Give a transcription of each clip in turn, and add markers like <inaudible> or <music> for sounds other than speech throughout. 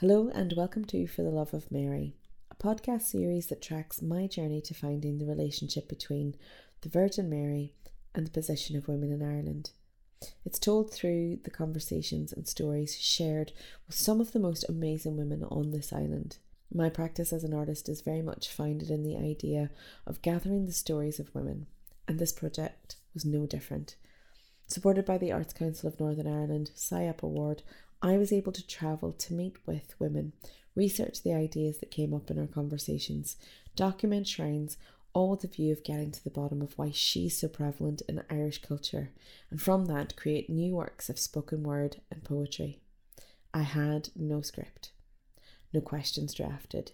Hello, and welcome to For the Love of Mary, a podcast series that tracks my journey to finding the relationship between the Virgin Mary and the position of women in Ireland. It's told through the conversations and stories shared with some of the most amazing women on this island. My practice as an artist is very much founded in the idea of gathering the stories of women, and this project was no different. Supported by the Arts Council of Northern Ireland SIAP Award, I was able to travel to meet with women, research the ideas that came up in our conversations, document shrines, all with the view of getting to the bottom of why she's so prevalent in Irish culture, and from that create new works of spoken word and poetry. I had no script, no questions drafted.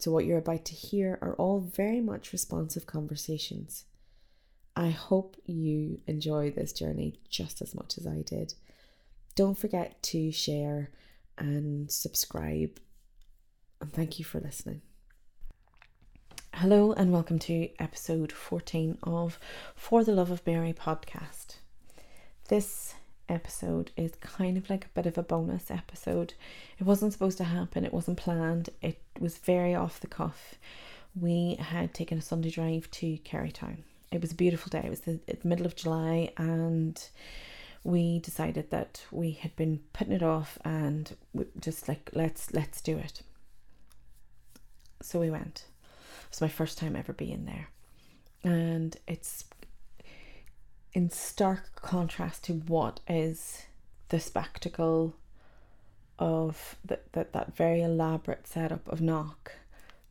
So, what you're about to hear are all very much responsive conversations. I hope you enjoy this journey just as much as I did. Don't forget to share and subscribe. And thank you for listening. Hello, and welcome to episode 14 of For the Love of Mary podcast. This episode is kind of like a bit of a bonus episode. It wasn't supposed to happen, it wasn't planned, it was very off the cuff. We had taken a Sunday drive to Kerrytown. It was a beautiful day, it was the, the middle of July, and we decided that we had been putting it off and just like let's let's do it. So we went. It was my first time ever being there. And it's in stark contrast to what is the spectacle of that that, that very elaborate setup of Knock.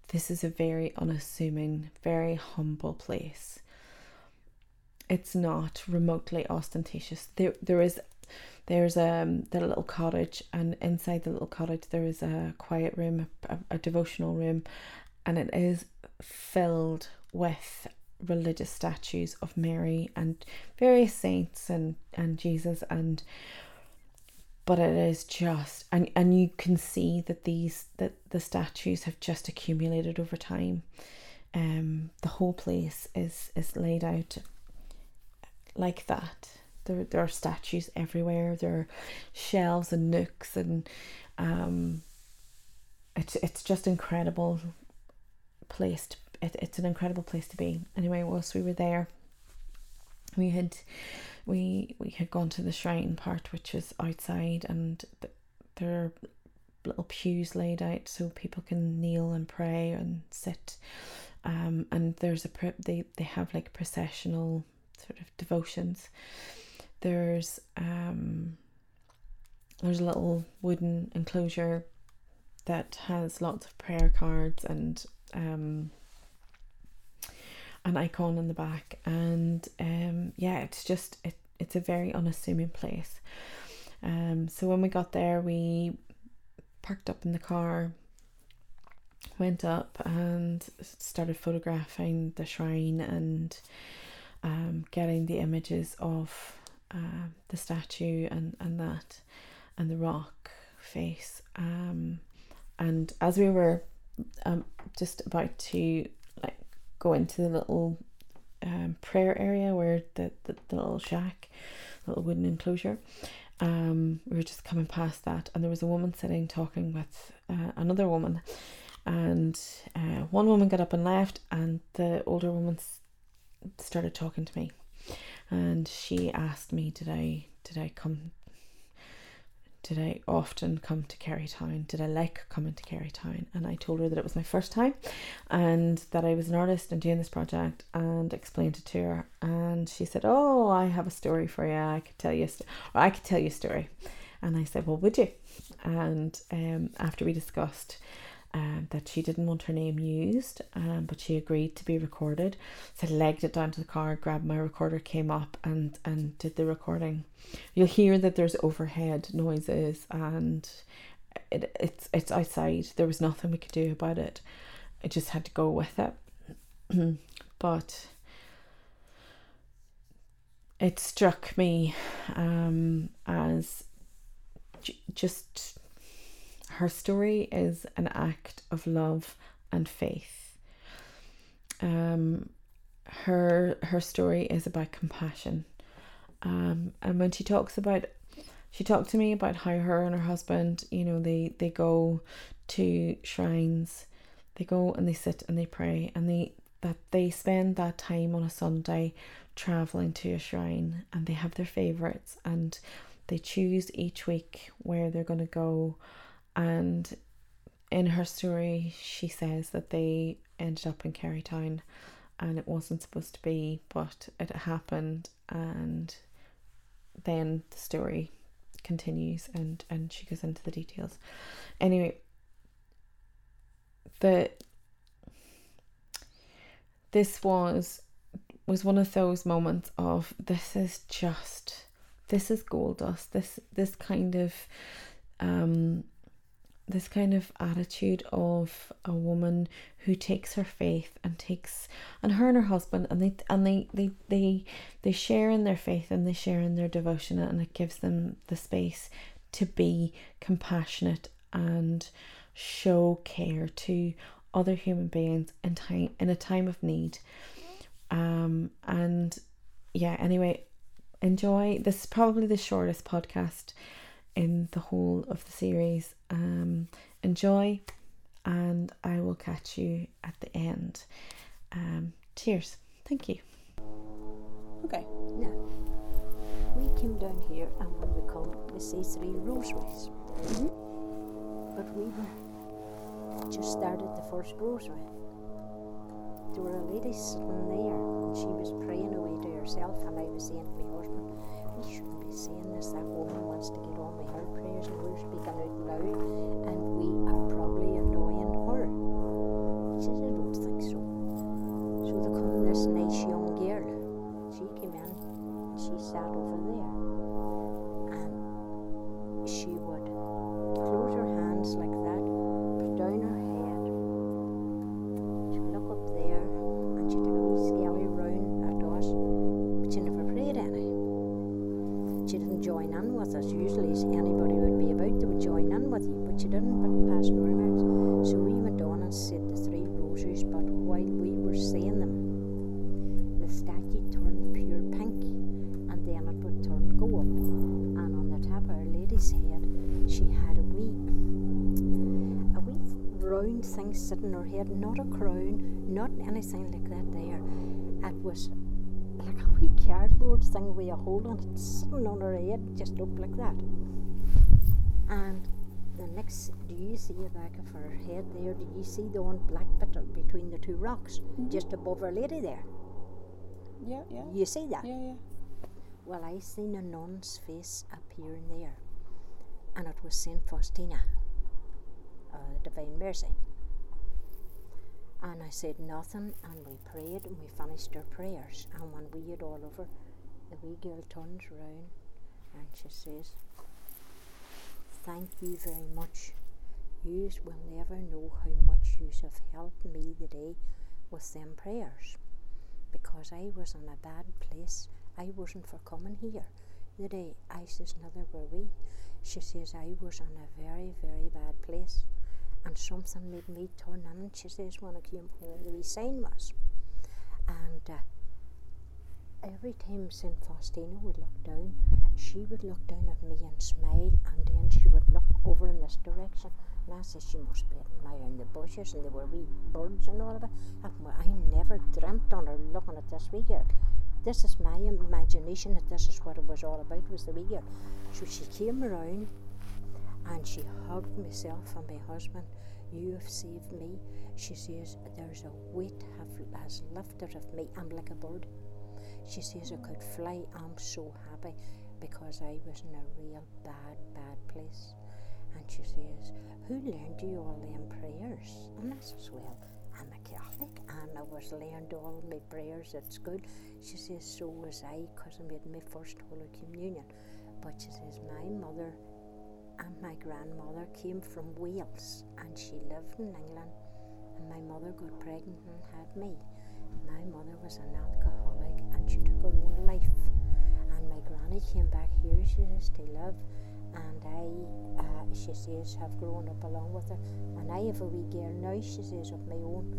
This is a very unassuming very humble place it's not remotely ostentatious. There there is there's um the little cottage and inside the little cottage there is a quiet room, a, a devotional room, and it is filled with religious statues of Mary and various saints and and Jesus and but it is just and and you can see that these that the statues have just accumulated over time um the whole place is is laid out like that. There, there are statues everywhere. There are shelves and nooks, and um, it's it's just incredible place. To, it, it's an incredible place to be. Anyway, whilst we were there, we had we we had gone to the shrine part, which is outside, and there are little pews laid out so people can kneel and pray and sit. Um, and there's a they they have like processional sort of devotions. There's um, there's a little wooden enclosure that has lots of prayer cards and um, an icon in the back, and um, yeah, it's just it, it's a very unassuming place. Um, so when we got there, we parked up in the car, went up and started photographing the shrine and um, getting the images of uh, the statue and, and that and the rock face. Um, and as we were um, just about to like go into the little um, prayer area where the, the, the little shack, little wooden enclosure, um, we were just coming past that, and there was a woman sitting talking with uh, another woman, and uh, one woman got up and left, and the older woman started talking to me and she asked me did I did I come did I often come to Kerrytown? Did I like coming to Kerrytown? And I told her that it was my first time and that I was an artist and doing this project and explained it to her. And she said, Oh, I have a story for you. I could tell you, st- or I could tell you a story. And I said, Well, would you? And um, after we discussed um, that she didn't want her name used, um, but she agreed to be recorded. So I legged it down to the car, grabbed my recorder, came up and, and did the recording. You'll hear that there's overhead noises and it, it's it's outside. There was nothing we could do about it. I just had to go with it. <clears throat> but it struck me um, as j- just her story is an act of love and faith. Um, her her story is about compassion, um, and when she talks about she talked to me about how her and her husband, you know, they they go to shrines, they go and they sit and they pray, and they that they spend that time on a Sunday traveling to a shrine, and they have their favorites, and they choose each week where they're going to go, and in her story, she says that they ended up in Kerrytown and it wasn't supposed to be, but it happened, and then the story continues and and she goes into the details. Anyway the this was was one of those moments of this is just this is gold dust. This this kind of um this kind of attitude of a woman who takes her faith and takes and her and her husband and they and they they they, they share in their faith and they share in their devotion and it gives them the space to be compassionate and show care to other human beings in time in a time of need. Um and yeah anyway enjoy. This is probably the shortest podcast in the whole of the series. Um, enjoy, and I will catch you at the end. Um, cheers. Thank you. Okay. Now, we came down here, and when we come, we see three rosaries. Mm-hmm. But we were just started the first rosary. There were a lady sitting there, and she was praying away to herself, and I was saying to my husband, "We shouldn't saying this. That woman wants to get on with her prayers, and we're speaking out loud, and we are probably annoying her. She said, I don't think so. So they come this nice young girl. She came in, and she sat over there, and she round thing sitting on her head, not a crown, not anything like that there. It was like a wee cardboard thing with a hole in it sitting on her head, just up like that. And the next, do you see the back of her head there? Do you see the one black bit between the two rocks, mm-hmm. just above her lady there? Yeah, yeah. You see that? Yeah, yeah. Well, I seen a nun's face appearing there, and it was Saint Faustina, uh, Divine Mercy. And I said nothing, and we prayed, and we finished our prayers. And when we had all over, the wee girl turns round and she says, Thank you very much. You will never know how much you have helped me today with them prayers. Because I was in a bad place. I wasn't for coming here the day. I says, Neither were we. She says, I was in a very, very bad place and something made me turn in. And she says when I came where the wee sign was, and uh, every time Saint Faustina would look down, she would look down at me and smile, and then she would look over in this direction. And I said she must be admiring the bushes, and there were wee birds and all of it. I never dreamt on her looking at this wee girl. This is my imagination that this is what it was all about was the wee girl. So she came around and she hugged myself and my husband. You have saved me. She says, There's a weight has lifted of me. I'm like a bird. She says, I could fly. I'm so happy because I was in a real bad, bad place. And she says, Who learned you all them prayers? And I says, Well, I'm a Catholic and I was learned all my prayers at school. She says, So was I because I made my first Holy Communion. But she says, My mother and my grandmother came from Wales and she lived in England and my mother got pregnant and had me. My mother was an alcoholic and she took her own life. And my granny came back here, she says, to live. And I, uh, she says, have grown up along with her. And I have a wee girl now, she says, of my own.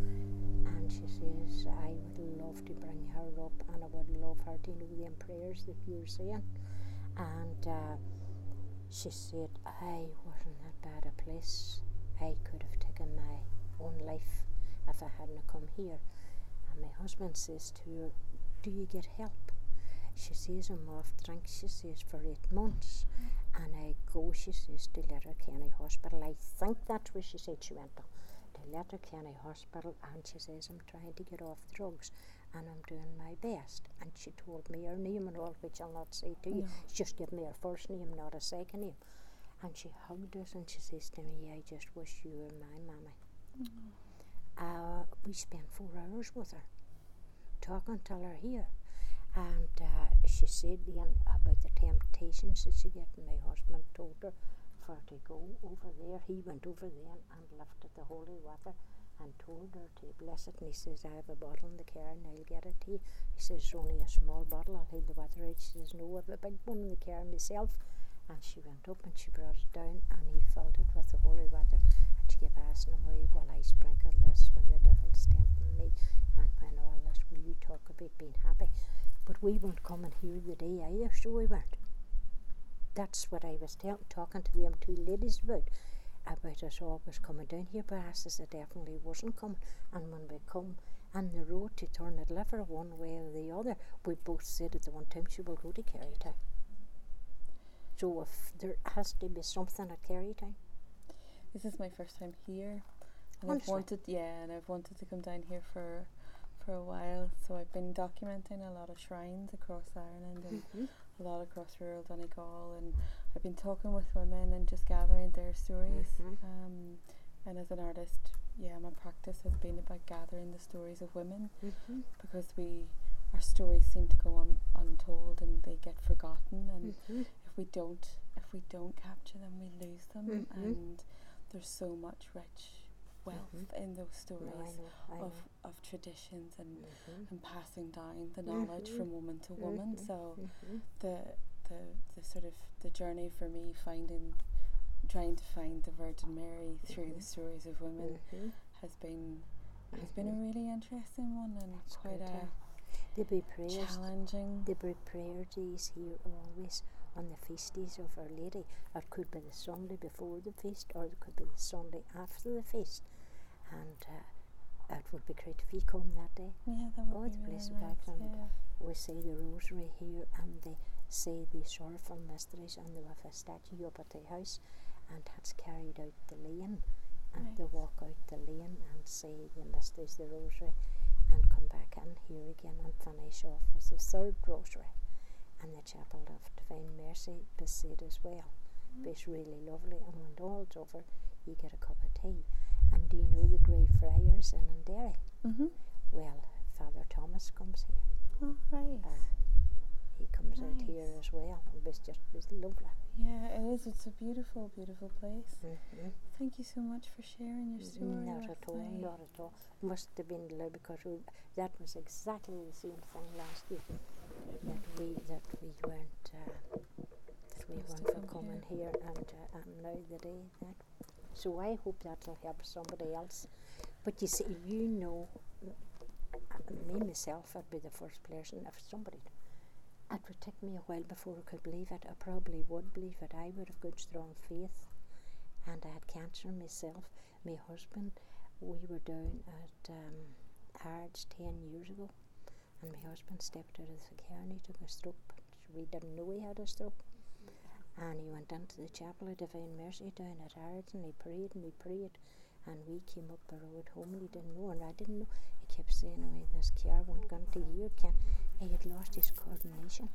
And she says, I would love to bring her up and I would love her to know them prayers that you're saying. And uh, she said, I wasn't that bad a place. I could have taken my own life if I hadn't come here. And my husband says to her, Do you get help? She says, I'm off drink, she says, for eight months. And I go, she says, to Letterkenny Hospital. I think that's where she said she went to. To Letterkenny Hospital. And she says, I'm trying to get off drugs and I'm doing my best. And she told me her name and all, which I'll not say to you. No. She just gave me her first name, not a second name. And she hugged us and she says to me, I just wish you were my mammy. Uh, we spent four hours with her, talking till her here. And uh, she said then about the temptations that she get. And my husband told her for to go over there. He went over there and lifted the holy water and told her to bless it. And he says, I have a bottle in the car and I'll get it you. He says, "It's only a small bottle. I'll hold the water out. She says, No, I have a big one in the car myself. And she went up and she brought it down and he filled it with the holy water. And she kept asking him, Why will I sprinkle this when the devil's tempting me? And when all this, will you talk about being happy? But we weren't come coming here the day either, so we weren't. That's what I was tell- talking to them two ladies about. About us always coming down here, but I says I definitely wasn't coming. And when we come on the road to turn it liver one way or the other, we both said at the one time she will go to Kerrytown. So if there has to be something at Kerrytown, This is my first time here, and I've wanted, yeah, and I've wanted to come down here for for a while. So I've been documenting a lot of shrines across Ireland and Mhm. a lot across rural Donegal, and I've been talking with women and just gathering their stories. Mhm. Um, and as an artist, yeah, my practice has been about gathering the stories of women Mhm. because we our stories seem to go on untold and they get forgotten and Mhm. if we don't if we don't capture them we lose them Mhm. and there's so much rich wealth Mhm. in those No, I stories know, I know. of, of traditions and, Mhm. and passing down the knowledge from woman to woman so the the the sort of the journey for me finding trying to find the Virgin Mary through the Mhm. stories of women Mhm. has been has been a really interesting one and That's quite good, a? There be prayers. challenging There be prayer days here always on the feast days of Our Lady. It could be the Sunday before the feast, or it could be the Sunday after the feast. And uh, it would be great if you come that day. yeah that would Oh, be it's really nice, yeah. We say the rosary here, and they say the sorrowful mysteries, and they have a statue up at the house, and that's carried out the lane, and they walk out the lane and say the mysteries, the rosary, and come back in here again and finish off with the third rosary, and the chapel of Divine Mercy beside as well. Mm. It's really lovely, and when all's over, you get a cup of tea. And do you know the Grey Friars in Derry? Mm-hmm. Well, Father Thomas comes here. Oh, right. Uh, he comes out here as well. It was just it was lovely. yeah, it is. It's a beautiful, beautiful place. Mm-hmm. Thank you so much for sharing your story. Not at all, not at all. Must have been low because we, that was exactly the same thing last year. That we that we weren't uh, that we weren't for coming here, and uh, and now the day that. So I hope that'll help somebody else. But you see, you know, me myself, I'd be the first person if somebody. It would take me a while before I could believe it. I probably would believe it. I would have good strong faith, and I had cancer myself. My husband, we were down at um, Ards ten years ago, and my husband stepped out of the car and he took a stroke. We didn't know he had a stroke. And he went into the chapel of Divine Mercy down at Ards and he prayed and we prayed. And we came up the road home and he didn't know, and I didn't know. He kept saying, Oh, this car won't come to you. Can he had lost his coordination.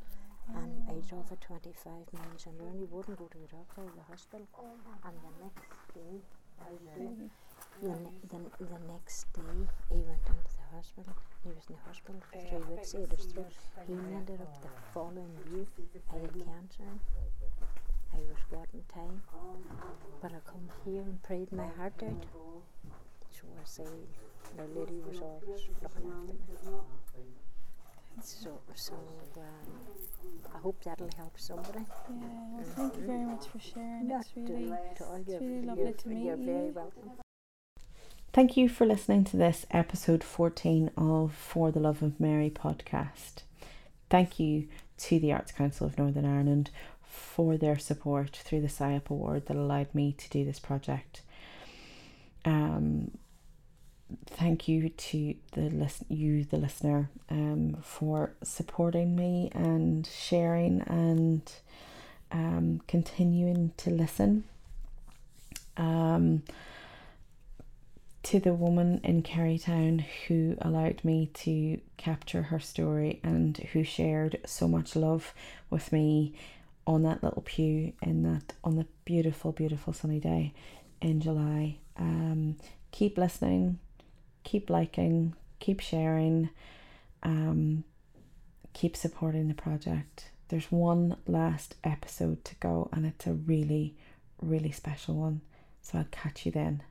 And I drove at 25 miles an hour and he wouldn't go to the doctor or the hospital. And the next day, the, ne- the, the next day he went into the hospital. He was in the hospital for three weeks. He had a stroke. He ended up the following year. I had cancer. I was getting time, but I come here and prayed my heart out. So I say, the lady was always looking after me. So, so um, I hope that'll help somebody. Yeah, well, thank you very much for sharing. Not It's really, to all. You're, really you're, lovely to meet you're very you. welcome. Thank you for listening to this episode 14 of For the Love of Mary podcast. Thank you to the Arts Council of Northern Ireland for their support through the SIAP Award that allowed me to do this project. Um, thank you to the list you the listener um for supporting me and sharing and um continuing to listen um to the woman in Kerrytown who allowed me to capture her story and who shared so much love with me on that little pew in that on the beautiful beautiful sunny day in July. Um keep listening keep liking, keep sharing, um, keep supporting the project. There's one last episode to go, and it's a really, really special one. So I'll catch you then.